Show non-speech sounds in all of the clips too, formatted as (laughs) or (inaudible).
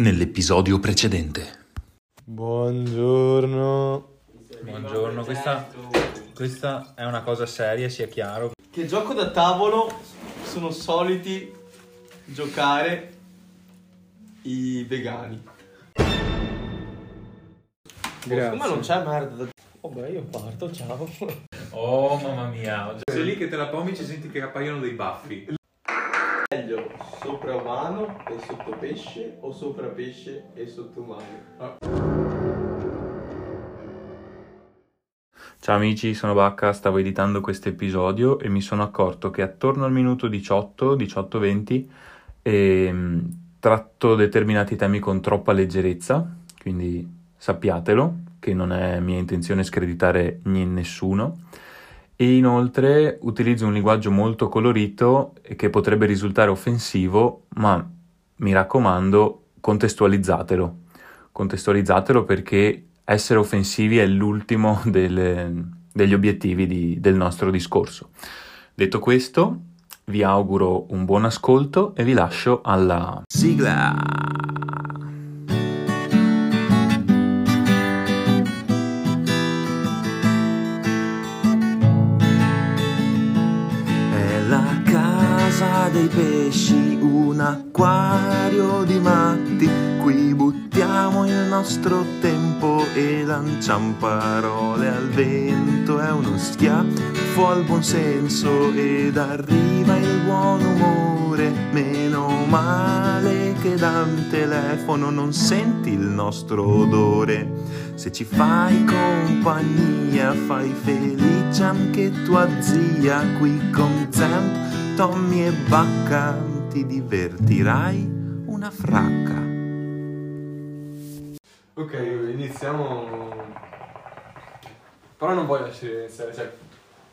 nell'episodio precedente. Buongiorno. Buongiorno, questa, questa è una cosa seria, sia chiaro. Che gioco da tavolo sono soliti giocare i vegani. Grazie. Ma non c'è merda. Vabbè, io parto, ciao. Oh mamma mia, sei lì che te la pomici e senti che appaiono dei baffi. Meglio sopra umano e sotto pesce o sopra pesce e sotto umano? Ciao amici, sono Bacca, stavo editando questo episodio e mi sono accorto che attorno al minuto 18, 18-20 ehm, tratto determinati temi con troppa leggerezza, quindi sappiatelo che non è mia intenzione screditare nessuno e inoltre utilizzo un linguaggio molto colorito che potrebbe risultare offensivo, ma mi raccomando, contestualizzatelo. Contestualizzatelo perché essere offensivi è l'ultimo (laughs) delle, degli obiettivi di, del nostro discorso. Detto questo, vi auguro un buon ascolto e vi lascio alla sigla. Dei pesci, un acquario di matti. Qui buttiamo il nostro tempo e lanciamo parole al vento. È uno schiaffo al buon senso ed arriva il buon umore. Meno male che da un telefono non senti il nostro odore. Se ci fai compagnia, fai felice anche tua zia qui con Zamp, Tommy e Bacca. Ti divertirai una fracca. Ok, iniziamo. Però non voglio lasciare iniziare, cioè,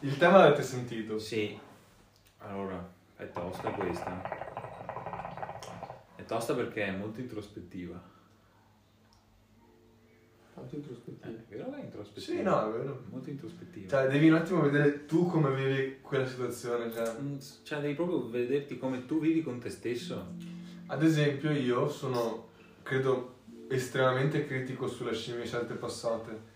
il tema l'avete sentito. Sì, allora, è tosta questa. È tosta perché è molto introspettiva. Fatto introspettivo. Eh, è introspettiva? Sì, no, è vero. Molto introspettiva. Cioè, devi un attimo vedere tu come vivi quella situazione. Cioè. Mm, Cioè, devi proprio vederti come tu vivi con te stesso. Ad esempio, io sono, credo, estremamente critico sulle mie scelte passate.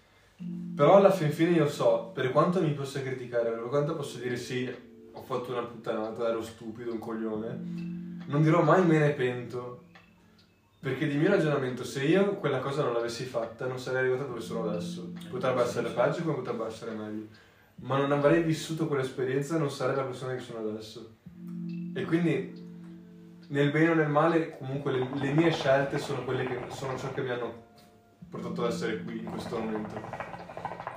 Però alla fin fine io so, per quanto mi possa criticare, per quanto posso dire sì, ho fatto una puttanata, ero stupido, un coglione, non dirò mai me ne pento. Perché di mio ragionamento, se io quella cosa non l'avessi fatta, non sarei arrivato dove sono adesso. Potrebbe essere peggio come potrebbe essere meglio. Ma non avrei vissuto quell'esperienza, non sarei la persona che sono adesso. E quindi nel bene o nel male, comunque le, le mie scelte sono quelle che sono ciò che mi hanno portato ad essere qui in questo momento.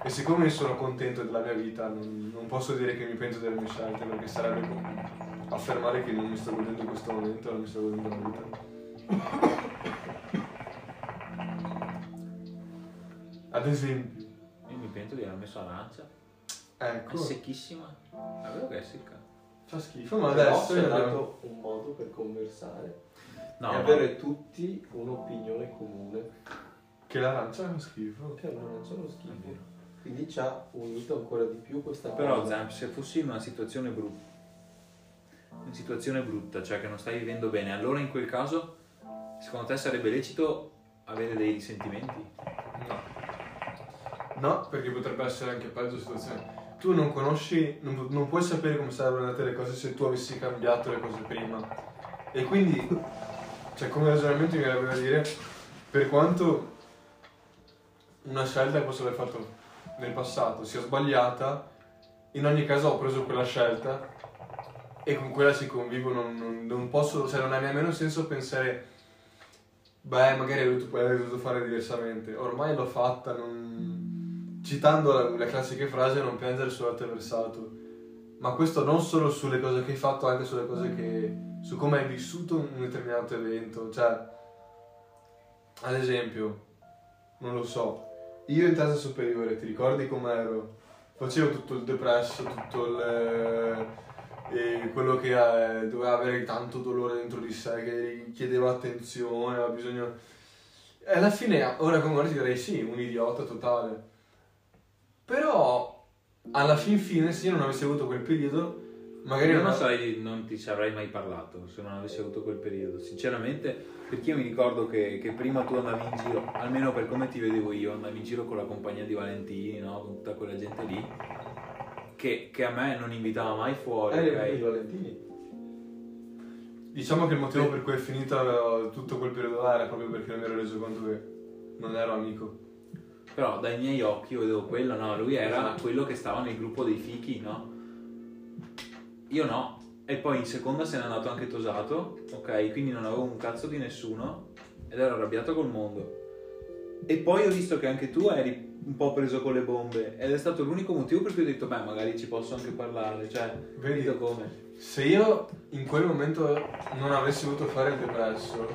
E siccome sono contento della mia vita, non, non posso dire che mi pento delle mie scelte, perché sarebbe affermare che non mi sto godendo in questo momento, non mi sto godendo la vita. Ad esempio, Io mi pento di aver messo arancia. È ecco, secchissima. È vero che è secca? fa schifo, ma Però adesso abbiamo... dato un modo per conversare No, e avere tutti un'opinione comune. che l'arancia fa schifo. Che non è solo schifo. Quindi ci ha unito ancora di più questa Però cosa. Zamp, se fossi in una situazione brutta, in situazione brutta, cioè che non stai vivendo bene, allora in quel caso, secondo te sarebbe lecito avere dei risentimenti? No. No, perché potrebbe essere anche peggio la situazione. Tu non conosci, non, non puoi sapere come sarebbero andate le cose se tu avessi cambiato le cose prima. E quindi, cioè come ragionamento mi verrebbe da dire, per quanto una scelta che posso aver fatto nel passato sia sbagliata, in ogni caso ho preso quella scelta e con quella si convivo, non, non- non posso, cioè non ha nemmeno senso pensare, beh magari avrei dovuto, fare diversamente, ormai l'ho fatta, non... citando la, le classiche frasi non piangere sul latte versato, ma questo non solo sulle cose che hai fatto, anche sulle cose che, su come hai vissuto un determinato evento, cioè, ad esempio, non lo so, io in terza superiore, ti ricordi com'ero? Facevo tutto il depresso, tutto il... eh, quello che eh, doveva avere tanto dolore dentro di sé, che chiedeva attenzione, aveva bisogno... E alla fine, ora come ora ti direi sì, un idiota totale. Però, alla fin fine, se io non avessi avuto quel periodo, Magari io non non, sarei, non ti avrei mai parlato se non avessi avuto quel periodo. Sinceramente, perché io mi ricordo che, che prima tu andavi in giro, almeno per come ti vedevo io, andavi in giro con la compagnia di Valentini, no? con tutta quella gente lì, che, che a me non invitava mai fuori. Eh, ok? i Valentini. Diciamo che il motivo per cui è finito tutto quel periodo là era proprio perché non mi ero reso conto che non ero amico. Però dai miei occhi io vedevo quello, no? Lui era Esatto. quello che stava nel gruppo dei fichi, no? Io no. E poi in seconda se n'è andato anche Tosato, ok? Quindi non avevo un cazzo di nessuno ed ero arrabbiato col mondo. E poi ho visto che anche tu eri un po' preso con le bombe ed è stato l'unico motivo per cui ho detto, beh, magari ci posso anche parlare, cioè, Vedi? come? Se io in quel momento non avessi voluto fare il depresso,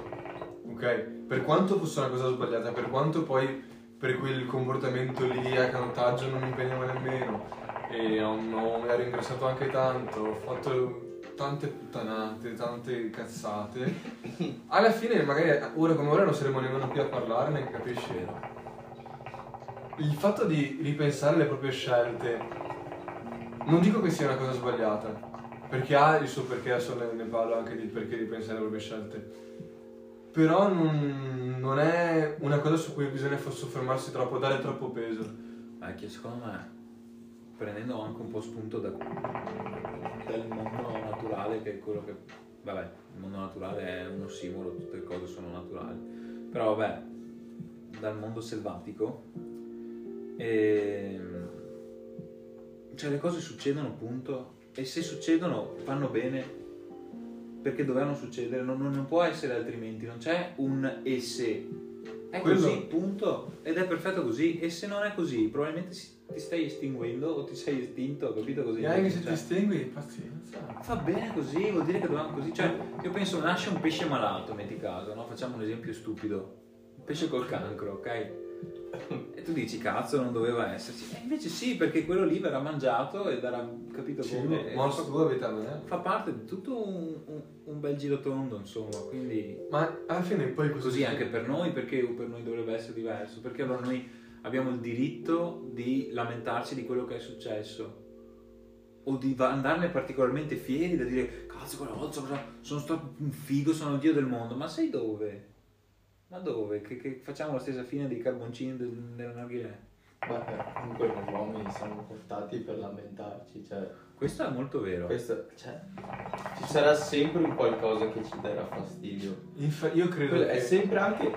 ok? Per quanto fosse una cosa sbagliata, per quanto poi per quel comportamento lì a canottaggio non mi impegnava nemmeno e ero ingrassato anche tanto, ho fatto tante puttanate, tante cazzate. (laughs) Alla fine magari ora come ora non saremo nemmeno qui a parlare, neanche capisci? Il fatto di ripensare le proprie scelte, non dico che sia una cosa sbagliata, perché ha il suo perché, adesso ne, ne parlo anche di perché ripensare le proprie scelte. Però non, non è una cosa su cui bisogna soffermarsi troppo, dare troppo peso. Che secondo me, prendendo anche un po' spunto da- dal mondo naturale, che è quello che. Vabbè, il mondo naturale è un ossimoro, tutte le cose sono naturali. Però vabbè, dal mondo selvatico. Ehm, cioè le cose succedono, punto. E se succedono, vanno bene. Perché dovevano succedere, non, non può essere altrimenti, non c'è un e se. È Quello- così, punto. Ed è perfetto così. E se non è così, probabilmente ti stai estinguendo o ti sei estinto, capito così? E anche se Cioè, ti stingui, pazienza. Va bene così, vuol dire che dovevamo così. Cioè, io penso nasce un pesce malato, metti caso, no? Facciamo un esempio stupido. Un pesce col cancro, ok? E tu dici, cazzo, non doveva esserci. E invece sì, perché quello lì verrà mangiato ed era, capito Sì, come? ma E su tua vita non è. fa parte di tutto un, un- un bel girotondo, insomma, quindi Ma alla fine poi così, così anche per noi, perché per noi dovrebbe essere diverso? Perché allora noi abbiamo il diritto di lamentarci di quello che è successo o di andarne particolarmente fieri da dire cazzo quella volta sono- sono stato un figo, sono il dio del mondo, ma sei dove? Ma dove? Che, che facciamo la stessa fine dei carboncini del, della narghilè? Ma eh, comunque noi uomini siamo portati per lamentarci, cioè, Questo è molto vero. questo, cioè, ci sarà sempre un qualcosa che ci darà fastidio. Infa- io credo Quello che... è sempre anche,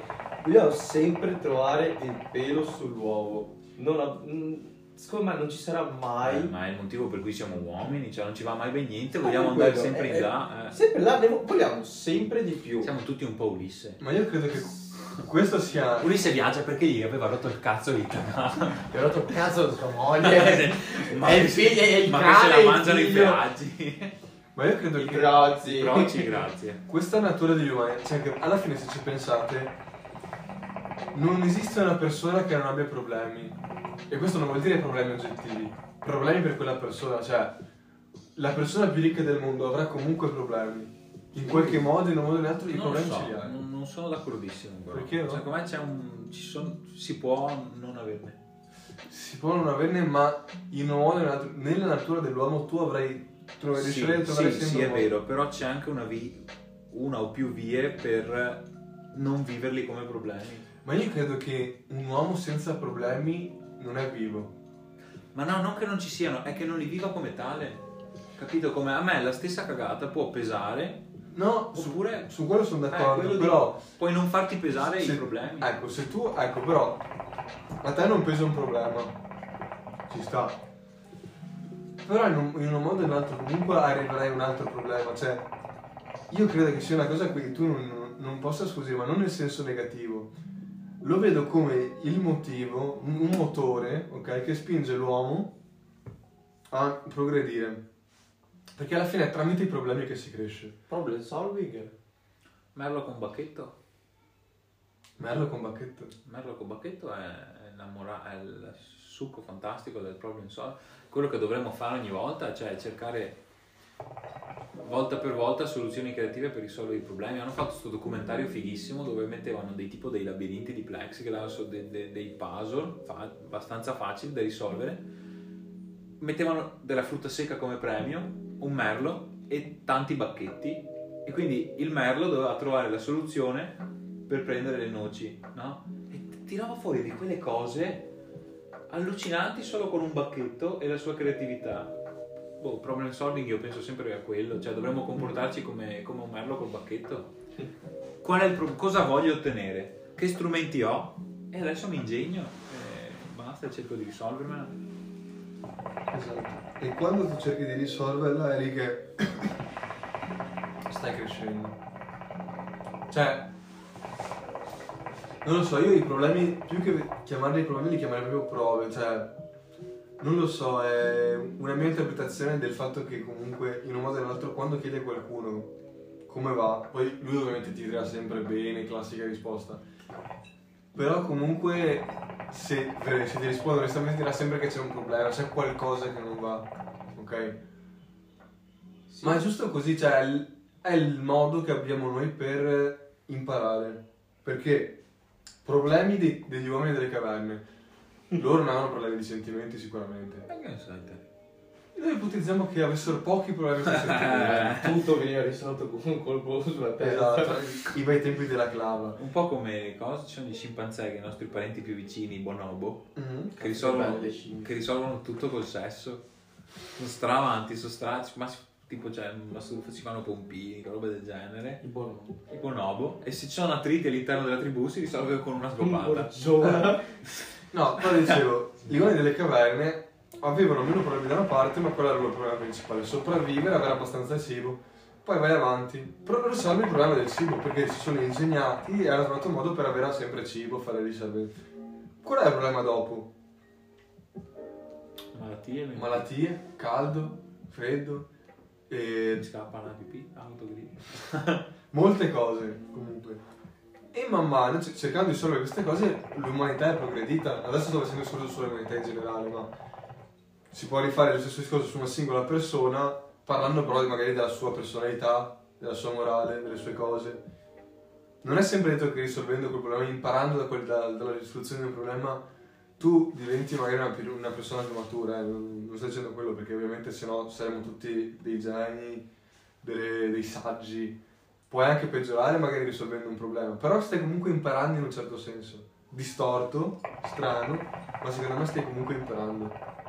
dobbiamo sempre trovare il pelo sull'uovo. Non ha- mm, secondo me non ci sarà mai... Eh, ma è il motivo per cui siamo uomini, cioè non ci va mai ben niente, vogliamo Anche andare quello, sempre è- in là. eh. Sempre là, vogliamo sempre di più. Siamo tutti un po' Ulisse. Ma io credo che questo sia... Ulisse viaggia perché gli aveva rotto il cazzo l'Italia. Gli (laughs) ho rotto il cazzo di sua moglie. (laughs) ma è il figlio, è il ma cane, che se la mangiano i viaggi. Ma io credo I che grozzi. Croci, grazie. questa natura degli umani, cioè che alla fine se ci pensate, non esiste una persona che non abbia problemi. E questo non vuol dire problemi oggettivi, problemi per quella persona, cioè la persona più ricca del mondo avrà comunque problemi. In qualche modo, in un modo o in un altro, i problemi so, ce li hai. non, non sono d'accordissimo. Però. Perché no? Secondo me c'è un. Ci son- si può non averne. Si può non averne, ma in un modo o in un altro, nella natura dell'uomo tu avrai, tu Sì, a trovare sì, sempre sì, è modo. vero, però c'è anche una, vi- una o più vie per non viverli come problemi. Ma io credo che un uomo senza problemi non è vivo. Ma no, non che non ci siano, è che non li viva come tale. Capito? Come a me la stessa cagata può pesare, No, su, oppure su quello sono Eh, d'accordo, quello però... dico, puoi non farti pesare se- i problemi. Ecco, se tu... Ecco, però... A te non pesa un problema. Ci sta. Però in un, in un modo o in un altro comunque arriverai a un altro problema. Cioè, io credo che sia una cosa cui tu non, non possa scusare, ma non nel senso negativo. Lo vedo come il motivo, un un motore, ok, che spinge l'uomo a progredire. Perché alla fine è tramite i problemi che si cresce. Problem solving. Merlo con bacchetto. Merlo con bacchetto. Merlo con bacchetto è, è innamora- è il succo fantastico del problem solving. Quello che dovremmo fare ogni volta, cioè cercare volta per volta soluzioni creative per risolvere i problemi. Hanno fatto questo documentario fighissimo dove mettevano dei tipo dei labirinti di plexiglass o de- de- dei puzzle fa- abbastanza facili da risolvere. Mettevano della frutta secca come premio un merlo e tanti bacchetti e quindi il merlo doveva trovare la soluzione per prendere le noci, no? E tirava fuori di quelle cose allucinanti solo con un bacchetto e la sua creatività. Boh, problem solving io penso sempre a quello, cioè dovremmo comportarci come, come un merlo col bacchetto. Qual è il pro- cosa voglio ottenere? Che strumenti ho? E adesso mi ingegno, e basta, cerco di risolvermela. Esatto. E quando tu cerchi di risolverla è lì che (coughs) stai crescendo. Cioè, non lo so, io i problemi, più che chiamarli problemi, li chiamerei proprio prove, cioè, non lo so, è una mia interpretazione del fatto che comunque, in un modo o nell'altro, quando chiede a qualcuno come va, poi lui ovviamente ti dirà sempre bene, classica risposta, però comunque se, se ti risponde onestamente dirà sempre che c'è un problema, c'è qualcosa che non va, ok? Ma è giusto così, cioè è il, è il modo che abbiamo noi per imparare, perché problemi dei- degli uomini delle caverne, loro non avevano problemi di sentimenti sicuramente. Ma che ne? Noi ipotizziamo che avessero pochi problemi. (laughs) Tutto veniva risolto con un colpo sulla testa. esatto, i bei tempi della clava. Un po' come cosa? Ci sono gli scimpanzé che i nostri parenti più vicini, i bonobo, Mhm. che risolvono, che risolvono tutto col sesso. Sono stra avanti, sono stra... ma tipo stufa, si fanno pompini, roba del genere. Il buono. Il bonobo. E se ci sono attriti all'interno della tribù si risolve con una Un scopata. borgione. (laughs) No, però dicevo, (laughs) gli uomini delle caverne avevano meno problemi da una parte, ma quello era il loro problema principale, sopravvivere, avere abbastanza cibo. Poi vai avanti, però risolvi il problema del cibo perché si sono ingegnati e hanno trovato un modo per avere sempre cibo, fare riserve. Qual è il problema dopo? Malattie, Malattie, caldo, freddo e mi scappa la pipì, autogripe. (laughs) molte cose comunque. E man mano, cercando di risolvere queste cose, l'umanità è progredita. Adesso sto facendo discorso sull'umanità in generale, ma si può rifare lo stesso discorso su una singola persona, parlando però magari della sua personalità, della sua morale, delle sue cose. Non è sempre detto che risolvendo quel problema, imparando da quel- da- dalla risoluzione di un problema, tu diventi magari una, una persona più matura. eh. Non, non sto dicendo quello perché ovviamente sennò saremmo tutti dei geni, delle- dei saggi. Puoi anche peggiorare magari risolvendo un problema, però stai comunque imparando in un certo senso. Distorto, strano, ma secondo me stai comunque imparando.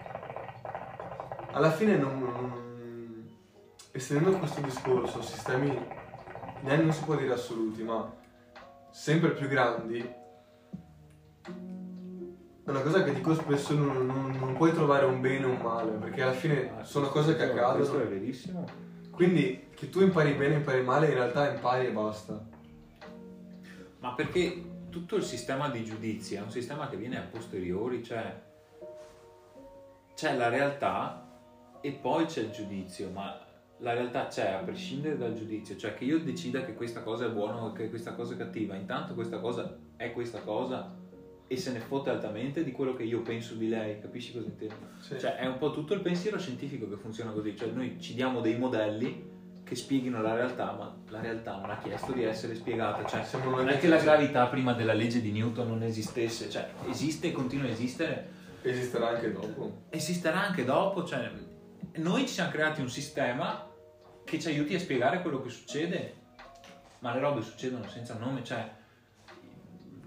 Alla fine non, non- estendendo questo discorso a sistemi neanche non si può dire assoluti, ma sempre più grandi, è una cosa che dico spesso, non, non- non puoi trovare un bene o un male, perché alla fine sono cose che Questo è accadono. verissimo. Quindi che tu impari bene o impari male, in realtà impari e basta. Ma perché tutto il sistema di giudizi è un sistema che viene a posteriori, cioè c'è la realtà e poi c'è il giudizio, ma la realtà c'è a prescindere dal giudizio, cioè che io decida che questa cosa è buona o che questa cosa è cattiva, intanto questa cosa è questa cosa e se ne fotte altamente di quello che io penso di lei, capisci cosa intendo? Sì. Cioè è un po' tutto il pensiero scientifico che funziona così, cioè noi ci diamo dei modelli che spieghino la realtà, ma la realtà non ha chiesto di essere spiegata, cioè non è che la gravità prima della legge di Newton non esistesse, cioè esiste e continua a esistere, Esisterà anche dopo. esisterà anche dopo, cioè noi ci siamo creati un sistema che ci aiuti a spiegare quello che succede, ma le robe succedono senza nome, cioè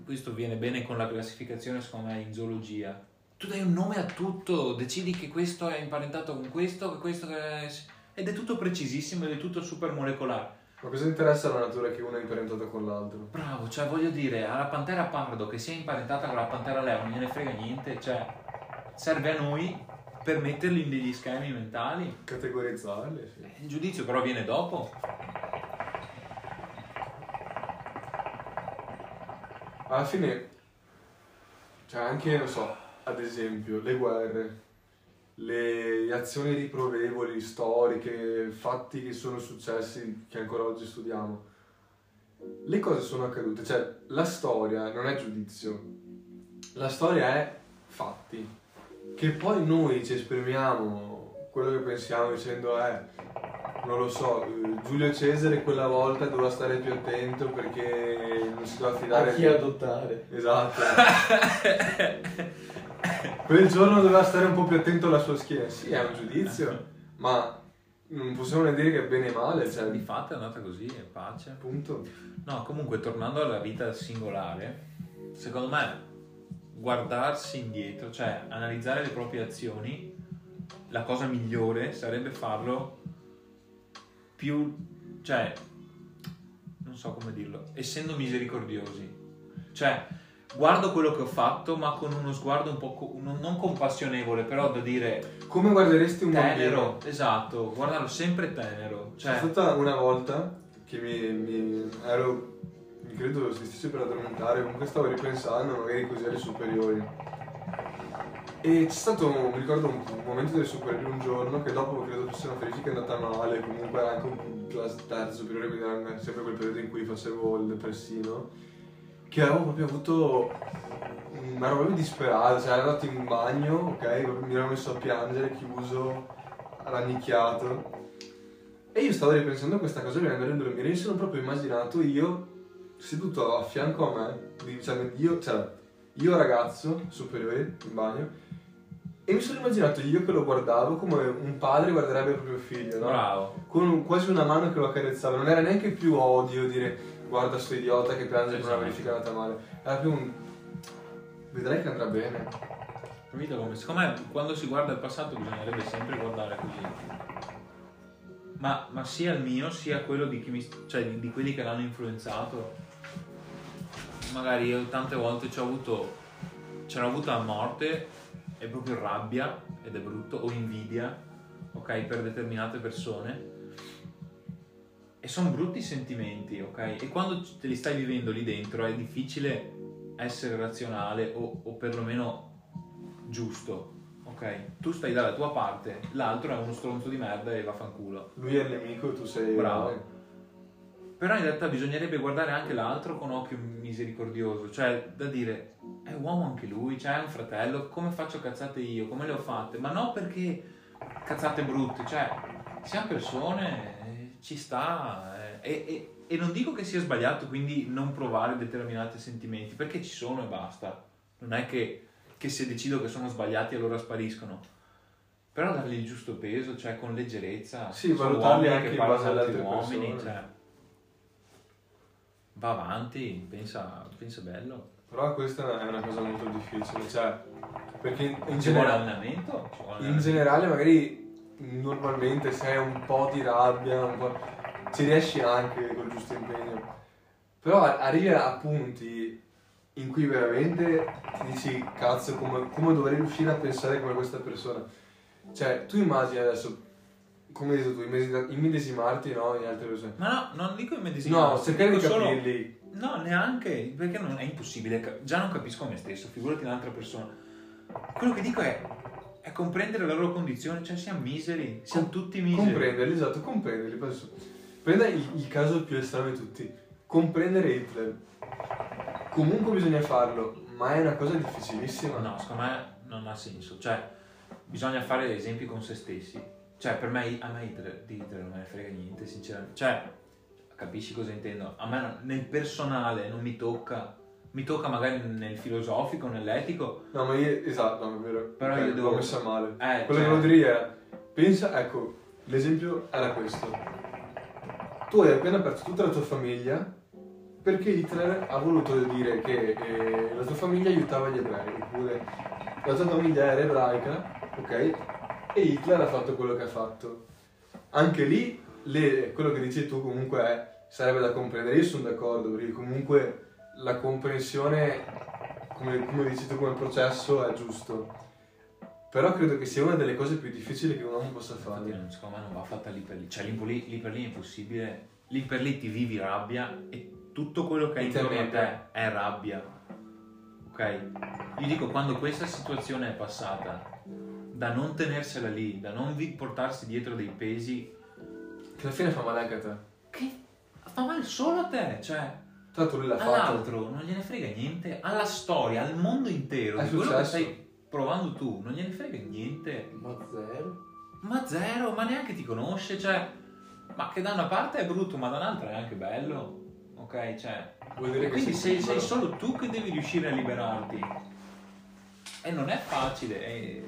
questo viene bene con la classificazione secondo me in zoologia. Tu dai un nome a tutto, decidi che questo è imparentato con questo, che questo è... ed è tutto precisissimo ed è tutto super molecolare. Ma cosa interessa la natura che uno è imparentato con l'altro? Bravo, cioè voglio dire, alla pantera pardo che sia imparentata con la pantera leo non gliene frega niente, cioè serve a noi per metterli in degli schemi mentali. Categorizzarli, sì. Il giudizio però viene dopo. Alla fine, cioè anche, non so, ad esempio, le guerre, le azioni riprovevoli, storiche, fatti che sono successi, che ancora oggi studiamo. Le cose sono accadute, cioè la storia non è giudizio, la storia è fatti. Che poi noi ci esprimiamo quello che pensiamo dicendo, eh, non lo so, Giulio Cesare quella volta doveva stare più attento perché non si doveva fidare A chi adottare? Esatto. (laughs) Quel giorno doveva stare un po' più attento alla sua schiena. Sì, è un giudizio, ma non possiamo ne dire che è bene e male, cioè, Di fatto è andata così, è pace. appunto. No, comunque tornando alla vita singolare, secondo me guardarsi indietro, cioè analizzare le proprie azioni, la cosa migliore sarebbe farlo più, cioè, non so come dirlo, essendo misericordiosi. Cioè, guardo quello che ho fatto, ma con uno sguardo un po' co- non, compassionevole, però da dire Come guarderesti un tenero, bambino? esatto, guardarlo sempre tenero. C'è Cioè, stata una volta che mi, mi- ero, credo si stesse per addormentare, comunque stavo ripensando, magari così alle superiori. E c'è stato, mi ricordo, un, un momento delle superiori un giorno che dopo credo fosse una verifica andata male, comunque anche un classe terza superiore, quindi era sempre quel periodo in cui facevo il depressino, che avevo proprio avuto, mi ero proprio disperato, cioè ero andato in bagno, ok, mi ero messo a piangere, chiuso, rannicchiato. E io stavo ripensando a questa cosa prima di andare a dormire, mi sono proprio immaginato io seduto a fianco a me, di- cioè io, cioè, io ragazzo superiore in bagno, e mi sono immaginato io che lo guardavo come un padre guarderebbe il proprio figlio, no? bravo. Con un- quasi una mano che lo accarezzava, non era neanche più odio dire guarda sto idiota che piange per una Esatto. verifica andata male, era più un vedrai che andrà bene. Capito come? Secondo me quando si guarda il passato bisognerebbe sempre guardare così. Ma, ma sia il mio sia quello di, chi mi, cioè di, di quelli che l'hanno influenzato. Magari io tante volte ci ho avuto, c'era avuta a morte e proprio rabbia, ed è brutto, o invidia, ok, per determinate persone. E sono brutti sentimenti, ok? E quando te li stai vivendo lì dentro è difficile essere razionale o, o perlomeno giusto, ok? Tu stai dalla tua parte, l'altro è uno stronzo di merda e vaffanculo. Lui è il nemico, tu sei Bravo. Però in realtà bisognerebbe guardare anche l'altro con occhio misericordioso, cioè da dire, è uomo anche lui, cioè è un fratello, come faccio cazzate io, come le ho fatte? Ma no perché cazzate brutte, cioè siamo persone, ci sta, eh, e, e- e non dico che sia sbagliato quindi non provare determinati sentimenti, perché ci sono e basta, non è che, che se decido che sono sbagliati allora spariscono. Però dargli il giusto peso, cioè con leggerezza. Sì, valutarli anche che in base alle altri uomini, persone. cioè, va avanti, pensa, pensa bello. Però questa è una cosa molto difficile, cioè, perché in vuole generale, in generale magari normalmente se hai un po' di rabbia, po', ci riesci anche col giusto impegno. Però arrivi a punti in cui veramente dici, cazzo, come, come dovrei riuscire a pensare come questa persona. Cioè, tu immagini adesso, come hai detto tu, immedesi- immedesimarti no, in altre persone. Ma no, non dico immedesimato. No, cercare di solo- capirli. No, neanche, perché non è impossibile. Già non capisco me stesso, figurati un'altra persona. Quello che dico è, è comprendere la loro condizione, cioè siamo miseri, siamo tutti miseri. Comprenderli, esatto, comprenderli. Penso. Prenda il, il caso più estremo di tutti. Comprendere Hitler. Comunque bisogna farlo, ma è una cosa difficilissima. No, secondo me non ha senso. Cioè, bisogna fare esempi con se stessi. Cioè, per me, a me Hitler, di Hitler non me ne frega niente, sinceramente. Cioè, capisci cosa intendo? A me non- nel personale non mi tocca. Mi tocca magari nel filosofico, nell'etico. No, ma io, esatto, è vero. Però Ok, io devo- L'ho messa male. Eh, Quello cioè- che volevo dire è, pensa, ecco, l'esempio era questo. Tu hai appena perso tutta la tua famiglia perché Hitler ha voluto dire che eh, la tua famiglia aiutava gli ebrei, oppure la tua famiglia era ebraica, ok? E Hitler ha fatto quello che ha fatto. Anche lì, le- quello che dici tu comunque è, sarebbe da comprendere, io sono d'accordo, perché comunque la comprensione, come, come dici tu come processo, è giusto. Però credo che sia una delle cose più difficili che un uomo possa fare. non- secondo me non va fatta lì per lì. Cioè, lì per lì, per lì è impossibile. Lì per lì ti vivi rabbia e tutto quello che hai intorno a te è rabbia. Ok? Io dico, quando questa situazione è passata, da non tenersela lì, da non portarsi dietro dei pesi, Che alla fine fa male anche a te. che fa male solo a te, cioè Tra l'altro lui l'ha fatto. all'altro non gliene frega niente, alla storia, al mondo intero, È quello che stai provando tu, non gliene frega niente. Ma zero. Ma zero, ma neanche ti conosce, cioè, ma che da una parte è brutto, ma da un'altra è anche bello, ok? Cioè, Vuol dire quindi sei, sei solo tu che devi riuscire a liberarti. E non è facile, eh,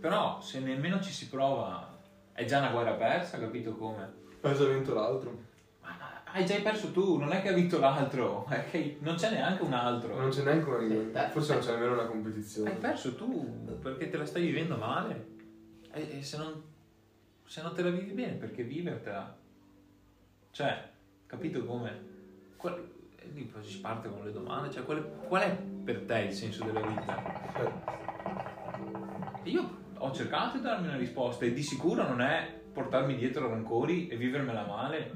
però se nemmeno ci si prova, È già una guerra persa, capito come? Hai già vinto l'altro. Ma hai già perso tu, non è che ha vinto l'altro, (laughs) è che non c'è neanche un altro. Non c'è neanche una. Forse non c'è nemmeno una competizione. Hai perso tu perché te la stai vivendo male. E, e se, non, se non te la vivi bene, perché vivertela? Cioè, capito come? Qual, e lì poi si parte con le domande, cioè qual, qual è per te il senso della vita? Eh, E io ho cercato di darmi una risposta e di sicuro non è portarmi dietro rancori e vivermela male,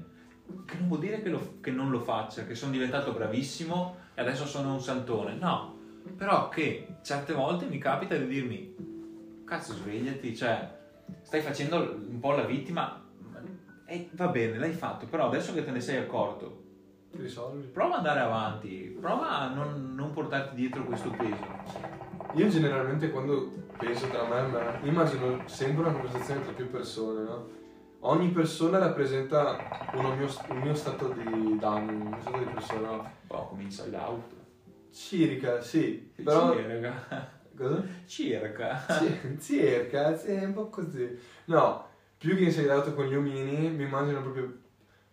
che non vuol dire che, lo- che non lo faccia, che sono diventato bravissimo e adesso sono un santone, no, però che certe volte mi capita di dirmi, cazzo svegliati, cioè stai facendo un po' la vittima e va bene, l'hai fatto, però adesso che te ne sei accorto, risolvi. prova ad andare avanti, prova a non, non portarti dietro questo peso. Io generalmente quando penso tra me e me, immagino sempre una conversazione tra più persone, no? Ogni persona rappresenta uno mio, un mio stato di d'animo, un mio stato di persona. no? Poi comincia l'auto. Circa, sì. Però... Circa. Cosa? Circa. Ci- Circa, sì, è un po' così. No, più che insediato con gli omini, mi immagino proprio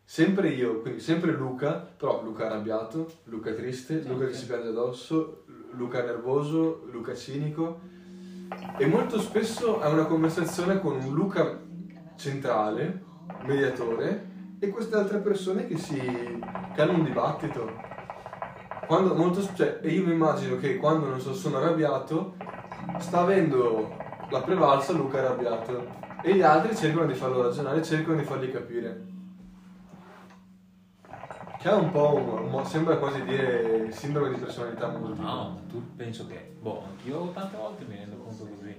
sempre io, quindi sempre Luca, però Luca arrabbiato, Luca triste, Luca che Ok. si piange addosso, Luca nervoso, Luca cinico. E molto spesso è una conversazione con un Luca centrale, mediatore, e queste altre persone che si che hanno un dibattito. Quando molto, cioè, e io mi immagino che quando non so, sono arrabbiato, sta avendo la prevalsa Luca arrabbiato e gli altri cercano di farlo ragionare, cercano di fargli capire. Che è un po' un, sembra quasi dire sindrome di personalità multipla. No, tu penso che. Boh, anch'io tante volte mi rendo conto così.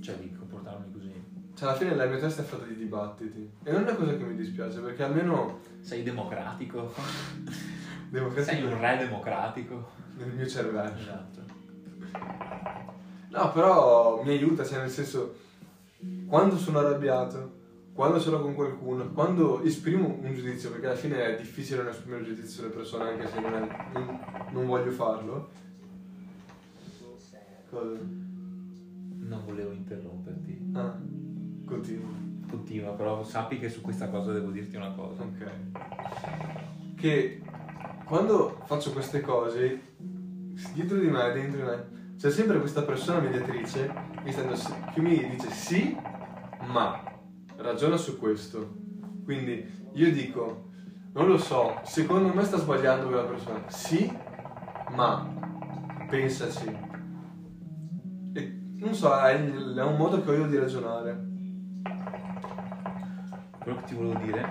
Cioè di comportarmi così. Cioè, alla fine la mia testa è fatta di dibattiti. E non è una cosa che mi dispiace, perché almeno Sei democratico. democrazia Sei un re democratico. nel mio cervello. Esatto. No, però mi aiuta, cioè nel senso, quando sono arrabbiato, quando ce l'ho con qualcuno, quando esprimo un giudizio, perché alla fine è difficile non esprimere un giudizio sulle persone anche se non, è- non- non voglio farlo. Cosa? Non volevo interromperti. Ah, continuo. Continua, però sappi che su questa cosa devo dirti una cosa. Ok. Che quando faccio queste cose, dietro di me, dentro di me, c'è sempre questa persona mediatrice che, sta andando- che mi dice sì, ma ragiona su questo. Quindi io dico, non lo so, secondo me sta sbagliando quella persona. Sì, ma pensaci. E non so, è, è un modo che ho io di ragionare. Quello che ti volevo dire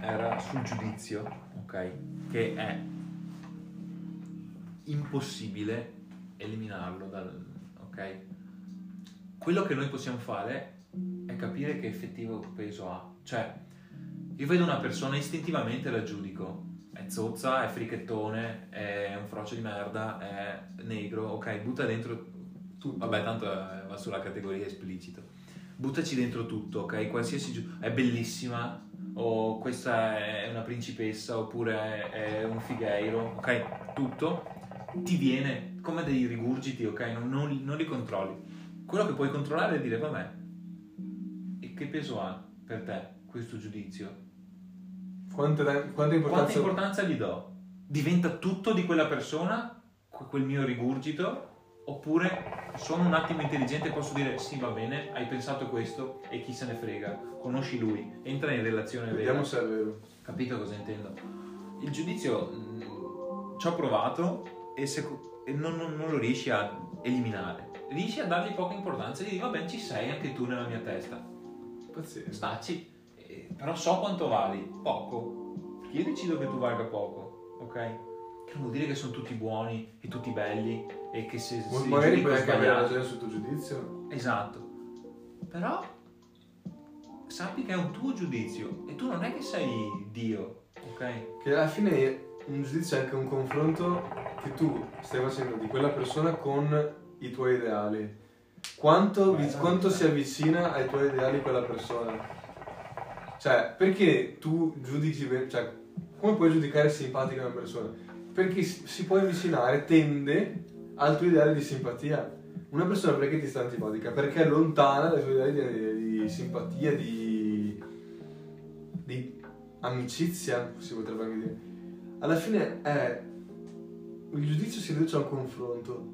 era sul giudizio, ok? Che è impossibile eliminarlo dal. ok? Quello che noi possiamo fare è capire che effettivo peso ha. Cioè, io vedo una persona istintivamente la giudico. È zozza, è frichettone, è un frocio di merda, è negro, ok, butta dentro Tutto. Vabbè, tanto va sulla categoria esplicito. Buttaci dentro tutto, ok? Qualsiasi giu- è bellissima, o questa è una principessa, oppure è, un figheiro, ok? Tutto ti viene come dei rigurgiti, ok? Non, non- non li controlli. Quello che puoi controllare è dire, vabbè, che peso ha per te questo giudizio? Quanta, quanta Quanta importanza... importanza gli do? Diventa tutto di quella persona, que- quel mio rigurgito, oppure sono un attimo intelligente e posso dire sì va bene, hai pensato questo e chi se ne frega, conosci lui, entra in relazione vera. Vediamo se è vero. Capito cosa intendo? Il giudizio mh, ci ho provato e, se- e non, non- non lo riesci a eliminare. Riesci a dargli poca importanza e gli dici va bene ci sei anche tu nella mia testa. Pazienza. Staci, eh, però so quanto vali, poco. Io decido che tu valga poco, ok? Che non vuol dire che sono tutti buoni e tutti belli e che se, se Magari giudico puoi anche avere ragione sul tuo giudizio. Esatto. Però sappi che è un tuo giudizio e tu non è che sei Dio, ok? Che alla fine un giudizio è anche un confronto che tu stai facendo di quella persona con i tuoi ideali. Quanto, quanto si avvicina ai tuoi ideali quella persona? Cioè, perché tu giudichi, cioè, come puoi giudicare simpatica una persona? Perché si può avvicinare, tende al tuo ideale di simpatia. Una persona perché ti sta antipatica? Perché è lontana dai tuoi ideali di, di di simpatia, di, di amicizia, si potrebbe anche dire. Alla fine è il giudizio si riduce a un confronto.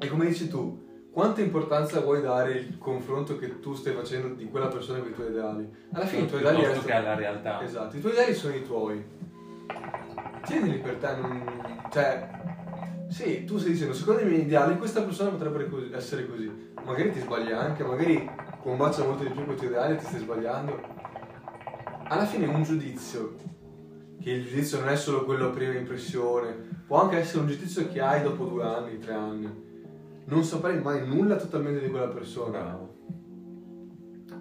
E come dici tu, quanta importanza vuoi dare il confronto che tu stai facendo di quella persona con i tuoi ideali? Alla fine i tuoi ideali piuttosto che alla realtà. Esatto, i tuoi ideali sono i tuoi. Tienili per te, non... cioè, sì, tu stai dicendo, secondo i miei ideali questa persona potrebbe essere così. Magari ti sbagli anche, magari combacia molto di più con i tuoi ideali e ti stai sbagliando. Alla fine un giudizio, che il giudizio non è solo quello a prima impressione, può anche essere un giudizio che hai dopo due anni, tre anni. Non saprai mai nulla totalmente di quella persona. Bravo.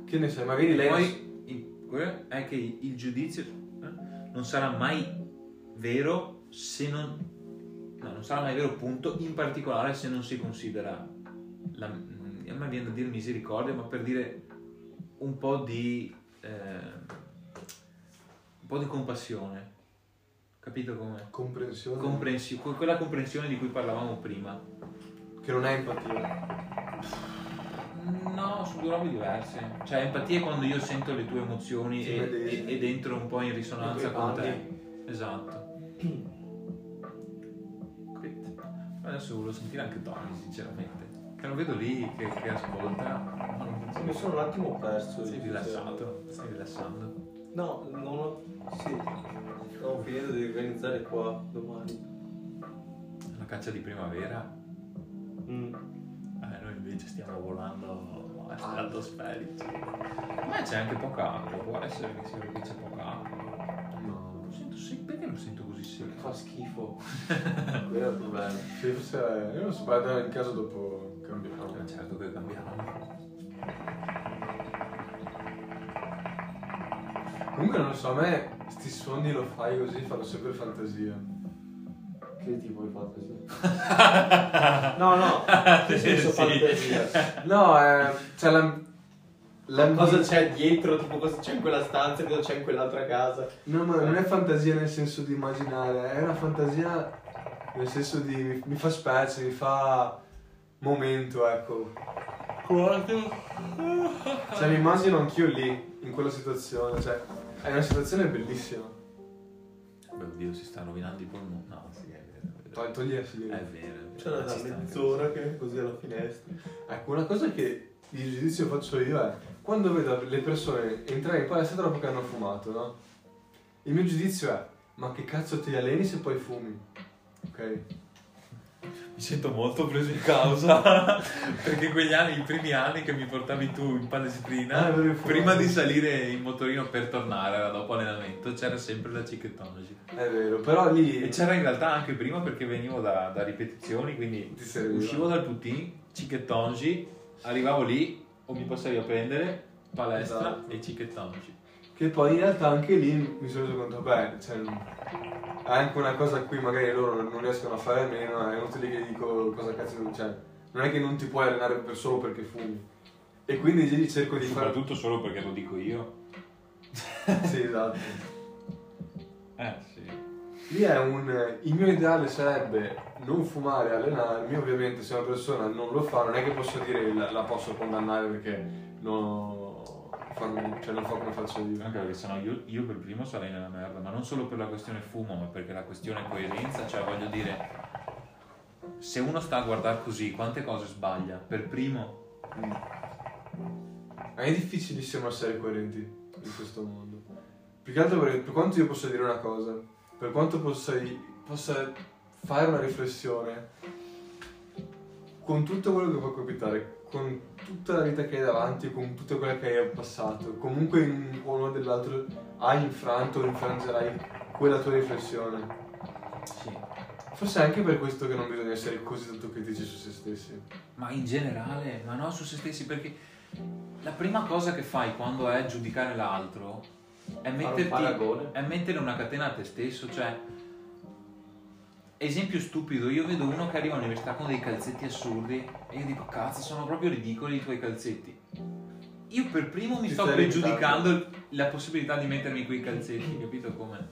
Che ne sai, magari lei... poi il- quello è che il giudizio eh, non sarà mai vero se non, no, non sarà mai vero punto, in particolare se non si considera, la, mm, a me viene da dire misericordia, ma per dire un po' di, eh, un po' di compassione, capito come? Comprensione. Comprensi- que- quella comprensione di cui parlavamo prima. Che non è empatia. No, sono due robe diverse. Cioè, empatia è quando io sento le tue emozioni e, e- ed entro un po' in risonanza con te. Esatto. Adesso volevo sentire anche Tony, sinceramente. Che lo vedo lì che, che ascolta. Sì, mi sono un attimo perso. Sei rilassato, stai rilassando. No, non ho... Sì. Stavo finendo di organizzare qua domani. La caccia di primavera. Mm. Eh, noi invece stiamo volando a stratosferici. Ma c'è anche poca acqua, può essere che sia perché c'è poca acqua. No. Lo sento, sì, perché lo sento così secco? Fa schifo. (laughs) Quello è il problema. Forse io non so, guarda in caso dopo cambiamo. Ma certo che cambiamo. Comunque non lo so, a me sti suoni lo fai così fanno sempre fantasia. Che tipo di fantasia? no, no. Che (laughs) senso Sì. fantasia? (laughs) No, eh, c'è la, la Cosa c'è dietro? Tipo cosa c'è in quella stanza? Cosa c'è in quell'altra casa? No, ma non è fantasia nel senso di immaginare, è una fantasia nel senso di mi, mi fa specie, mi fa momento, ecco. Cioè mi immagino anch'io lì, in quella situazione, cioè è una situazione bellissima. Beh, oddio, si sta rovinando i polmoni. No, sì, vero. Togli, togli la sigla. È vero. C'è da anche mezz'ora che è così alla finestra. Ecco, una cosa che di giudizio faccio io è quando vedo le persone entrare in palestra dopo che hanno fumato, no? Il mio giudizio è ma che cazzo ti alleni se poi fumi? Ok? Mi sento molto preso in causa (laughs) perché quegli anni, i primi anni che mi portavi tu in palestrina, Ah, prima di salire in motorino per tornare, era dopo allenamento, c'era sempre la cicchettology. È vero, però lì E c'era in realtà anche prima perché venivo da, da ripetizioni, quindi uscivo dal putin, cicchettology, arrivavo lì o mi passavi a prendere palestra Esatto. e cicchettology. Che poi in realtà anche lì mi sono reso conto, beh, cioè, anche una cosa a cui magari loro non riescono a fare a meno, è inutile che dico cosa cazzo devo, cioè, non è che non ti puoi allenare per solo perché fumi. E quindi lì cerco di fare... Soprattutto solo perché lo dico io. (laughs) Sì, esatto. Eh sì. Lì è un... Il mio ideale sarebbe non fumare e allenarmi, ovviamente se una persona non lo fa non è che posso dire la, la posso condannare perché non, fa- cioè, non fa come faccio io. Anche perché sennò io, io per primo sarei nella merda, ma non solo per la questione fumo, ma perché la questione coerenza, cioè voglio dire, se uno sta a guardare così, quante cose sbaglia? Per primo, È difficilissimo essere coerenti in questo mondo. Più che altro perché per quanto io possa dire una cosa, per quanto possa, possa fare una riflessione, con tutto quello che può capitare, con tutta la vita che hai davanti, con tutto quello che hai passato, comunque in uno o dell'altro hai infranto o infrangerai quella tua riflessione. sì. Forse è anche per questo che non bisogna essere così tanto critici su se stessi. Ma in generale, ma no su se stessi, perché la prima cosa che fai quando è giudicare l'altro è un metterti, paragone. è mettere una catena a te stesso, cioè... Esempio stupido, io vedo uno che arriva all'università con dei calzetti assurdi e io dico cazzo sono proprio ridicoli i tuoi calzetti. Io per primo mi Ti sto pregiudicando la possibilità di mettermi quei calzetti, (clears throat) capito come?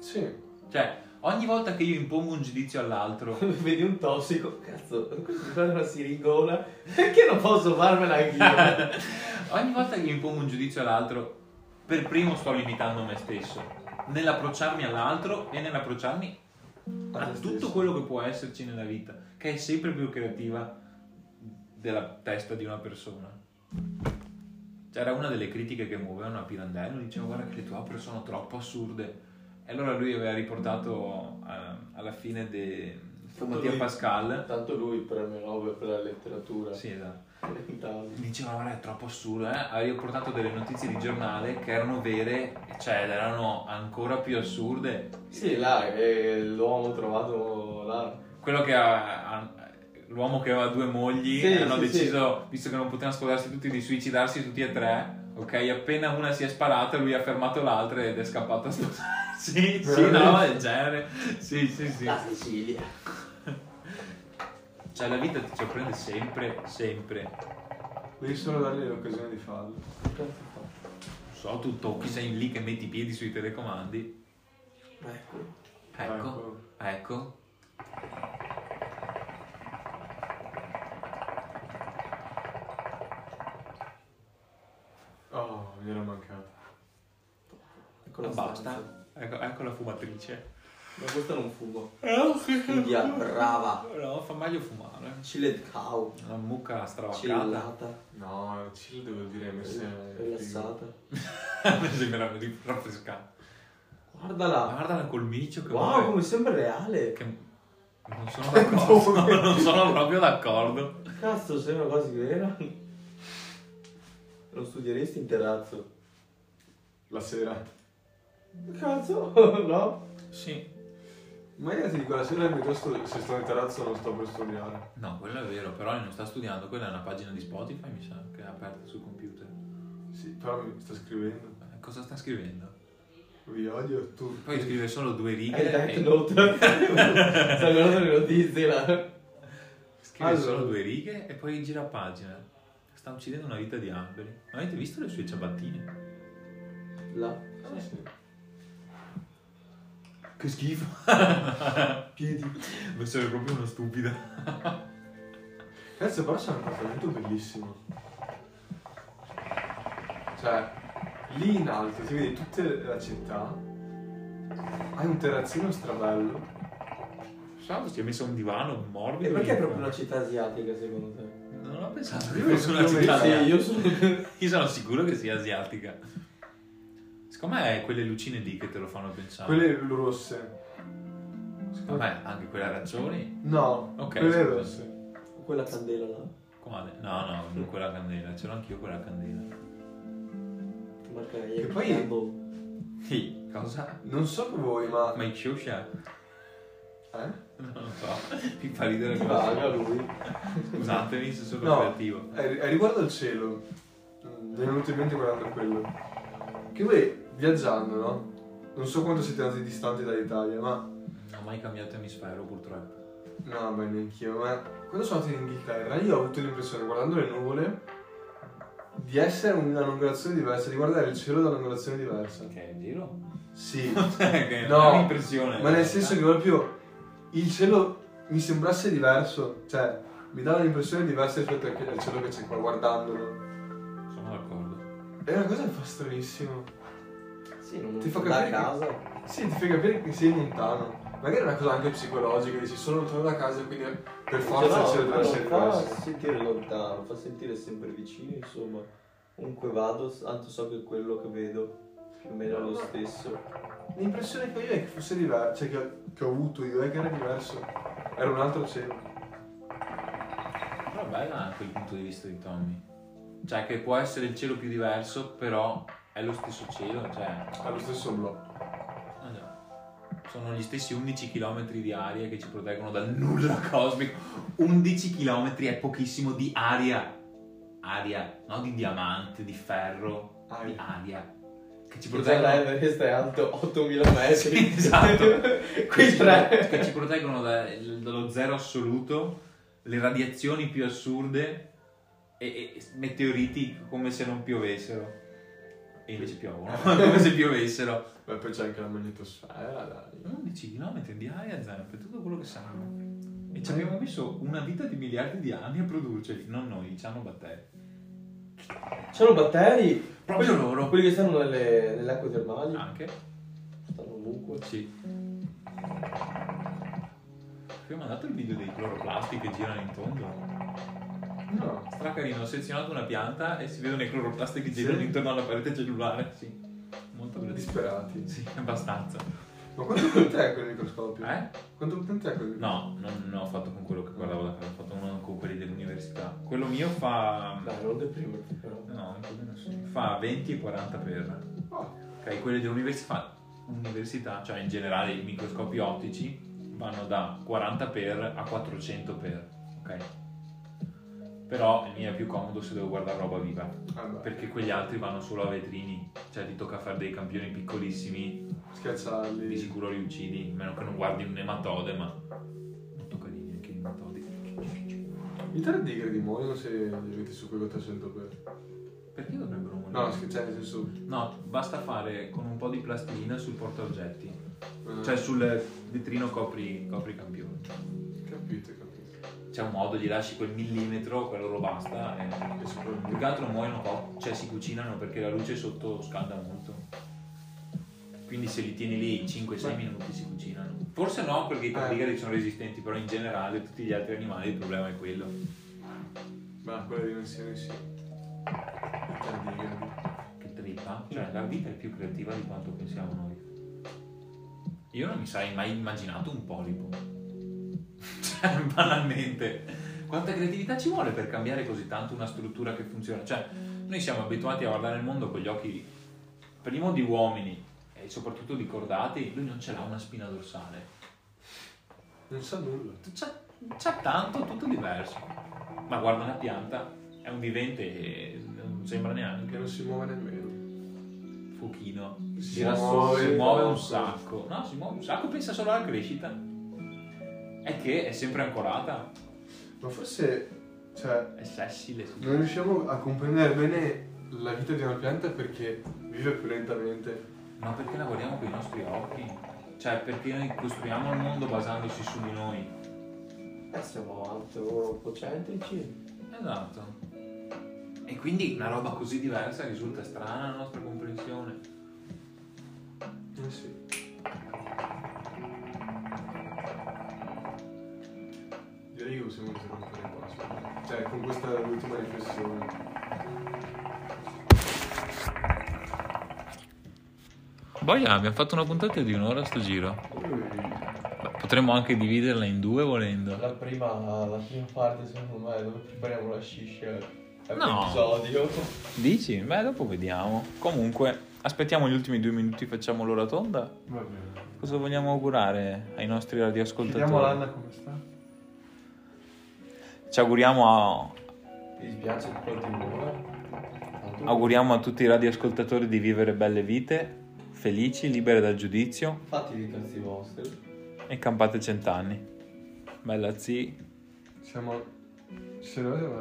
Sì. Cioè, Ogni volta che io impongo un giudizio all'altro, (laughs) Vedi un tossico, cazzo, una sirigola, perché non posso farmela anch'io? (laughs) ogni volta che io impongo un giudizio all'altro, per primo sto limitando me stesso nell'approcciarmi all'altro e nell'approcciarmi A a tutto stesso. quello che può esserci nella vita, che è sempre più creativa della testa di una persona. C'era una delle critiche che muovevano a Pirandello, diceva guarda che le tue opere sono troppo assurde. E allora lui aveva riportato eh, alla fine di Mattia Pascal. Tanto lui premio Nobel per la letteratura. Sì, esatto. Vent'anni. Diceva guarda è troppo assurdo, eh? Ha riportato delle notizie di giornale che erano vere, cioè erano ancora più assurde. Sì, là, l'uomo trovato là. quello che ha, ha- l'uomo che aveva due mogli Sì, hanno sì, deciso visto che non potevano sposarsi tutti di suicidarsi tutti e tre ok appena una si è sparata lui ha fermato l'altra ed è scappato a sposarsi sì sì no del genere sì sì sì La Sicilia. Cioè la vita ti sorprende sempre sempre. Devi solo dargli l'occasione di farlo. Che so tu tocchi sei lì che metti i piedi sui telecomandi. Ecco. ecco ecco. Oh, mi era mancato. Ecco la basta. ecco, ecco la fumatrice Ma questa non fumo. no India brava. fa meglio fumare Chilled cow. una mucca stravaccata. No, chill devo dire messa Rilassata. (laughs) mi sembra di raffrescare Guardala. Guardala col micio che Wow, muove. come sembra reale. Che non sono (laughs) d'accordo. (laughs) non sono proprio d'accordo. Cazzo, sembra quasi vera. Non studieresti in terrazzo? La sera. Cazzo, no? Sì. Ma io ti dico, la sera piuttosto se sto in terrazzo non sto per studiare. No, quello è vero, però non sta studiando, quella è una pagina di Spotify, mi sa, che è aperta sul computer. Sì, però mi sta scrivendo. Eh, Cosa sta scrivendo? Vi odio tutti. Poi scrive solo due righe. È Death e- Note. (laughs) Sta guardando le notizie là. Scrive Allora. solo due righe e poi gira pagina. Sta uccidendo una vita di alberi. Ma avete visto le sue ciabattine? Là. Ah, sì. Che schifo. (laughs) Piedi. Ma sei proprio uno stupido. Cazzo, però c'è un appartamento bellissimo. Cioè, lì in alto ti vedi tutta la città. Hai un terrazzino strabello. Ciao, si è messo un divano morbido. E perché è proprio una città asiatica secondo te? Non ho pensato che Io fosse una io io sono... (laughs) Io sono sicuro che sia asiatica. Secondo me è quelle lucine lì che te lo fanno pensare. Quelle rosse. Secondo me anche quelle arancioni. No, Ok, quelle scusa. rosse. Quella candela là. Quale? No, no, non quella candela. Ce l'ho anch'io quella candela. Che marca è? Che poi-. Sì. Cosa? Non so voi, ma. Ma il Shosha? Eh? Non lo so. Mi fa ridere come vaga lui. Scusatemi se sono No. creativo. Eh, eh, riguardo al cielo, mm, mi è venuto in mente guardando quello. Che voi viaggiando, no? Non so quanto siete andati distanti dall'Italia, ma. Non ho mai cambiato emisfero purtroppo. No, beh, neanch'io, ma quando sono andato in Inghilterra io ho avuto l'impressione, guardando le nuvole, di essere un'angolazione diversa, di guardare il cielo da un'angolazione diversa. Che è vero? Sì, (laughs) che No, è un'impressione. ma nel senso che proprio il cielo mi sembrasse diverso, cioè mi dava un'impressione diversa rispetto al al cielo che c'è qua guardandolo. Sono d'accordo. È una cosa che fa stranissimo. Sì, non Ti fa da capire che- casa. Sì, ti fa capire che sei lontano. Magari è una cosa anche psicologica, dici sono lontano da casa, quindi per forza il Cioè, cielo no, deve essere fa sentire lontano, fa sentire sempre vicino, insomma. Comunque vado, tanto so che quello che vedo più o meno è lo stesso. L'impressione che ho io è che fosse diverso, cioè che, che ho avuto io è che era diverso. Era un altro cielo. Però è bello anche il punto di vista di Tommy. Cioè che può essere il cielo più diverso, però è lo stesso cielo, cioè... Ha lo stesso blocco. ah già. Sono gli stessi 11 km di aria che ci proteggono dal nulla cosmico. 11 km è pochissimo di aria. Aria, no di diamante, di ferro, di Aria. aria. Che ci Già proteggono... l'Everest è alto 8000 metri. Sì, (laughs) esatto. Quei tre. che ci proteggono da- dallo zero assoluto, le radiazioni più assurde e, e meteoriti come se non piovessero. E invece piovono, (laughs) come se piovessero. Beh, poi c'è anche la magnetosfera, dai. 11 km di aria a zampe, tutto quello che sanno. E ci abbiamo messo una vita di miliardi di anni a produrceli, non noi, ci hanno batteri. C'hanno batteri, Proprio loro. quelli che stanno nelle, nelle acque termali, Anche? stanno ovunque. Sì. Ho mandato il video dei cloroplasti che girano in tondo. No. Stracarino, ho selezionato una pianta e si vedono i cloroplasti che Sì. girano intorno alla parete cellulare. Sì. Molto bello. Disperati. Sì, abbastanza. Ma quanto potente è quel microscopio? Eh? Quanto potente è quel No, non, non ho fatto con quello che guardavo da casa, ho fatto uno con quelli dell'università. Quello mio fa. Dai, non deprimerti però. No, sì. Fa 20 e 40 per. Oh, Ok, quelli dell'università, università, cioè in generale i microscopi ottici vanno da 40 per a 400 per, ok? Però mio è più comodo se devo guardare roba viva, vabbè. perché quegli altri vanno solo a vetrini, cioè ti tocca fare dei campioni piccolissimi, di Schiacciarli. sicuro li uccidi, a meno che non guardi un nematode, ma molto carini anche i nematodi. I 3D di muoiono se li metti su quei 400 per. Perché dovrebbero morire? No, scherzare, nel senso. No, basta fare con un po' di plastilina sul portaoggetti, eh, cioè sul vetrino copri, copri i campioni. Capito, capito. C'è un modo, gli lasci quel millimetro, quello lo basta. E... E Più che altro muoiono poco, cioè si cucinano perché la luce sotto scalda molto. Quindi se li tieni lì 5-6 minuti si cucinano. Forse no perché i tardigari sono resistenti, però in generale tutti gli altri animali il problema è quello. Ma quelle dimensioni sì. Che trippa. Cioè la vita è più creativa di quanto pensiamo noi. Io non mi sarei mai immaginato un polipo. Cioè, (laughs) banalmente. Quanta creatività ci vuole per cambiare così tanto una struttura che funziona? Cioè, noi siamo abituati a guardare il mondo con gli occhi, primo di uomini e soprattutto di cordati, lui non ce l'ha una spina dorsale. Non sa nulla. C'ha, c'ha tanto, tutto diverso. Ma guarda una pianta, è un vivente e non sembra Che neanche. non si muove nemmeno. Fuchino. Si su, muove si muove un sacco. No, si muove un sacco, pensa solo alla crescita. È che è sempre ancorata, Ma forse. Cioè. è sessile. sì. Non riusciamo a comprendere bene la vita di una pianta perché vive più lentamente. Ma perché lavoriamo con i nostri occhi? Cioè, perché noi costruiamo il mondo basandosi su di noi. Eh, siamo antropocentrici. Esatto. E quindi una roba così diversa risulta strana alla nostra comprensione. Eh sì. Possiamo interrompere qua. aspetta. Cioè, con questa ultima riflessione. Boia, abbiamo fatto una puntata di un'ora sto giro. Potremmo anche dividerla in due volendo. La prima, la prima parte secondo me è dove prepariamo la sciscia No. all'episodio. Dici? Beh, dopo vediamo. Comunque, aspettiamo gli ultimi due minuti, facciamo l'ora tonda. Va bene. Cosa vogliamo augurare ai nostri radioascoltatori? Chiediamo l'Anna come sta. Ci auguriamo a, Mi dispiace continua. Tanto- auguriamo a tutti i radioascoltatori di vivere belle vite, felici, libere dal giudizio Fatti i cazzi vostri. e campate cent'anni. Bella zii. Siamo.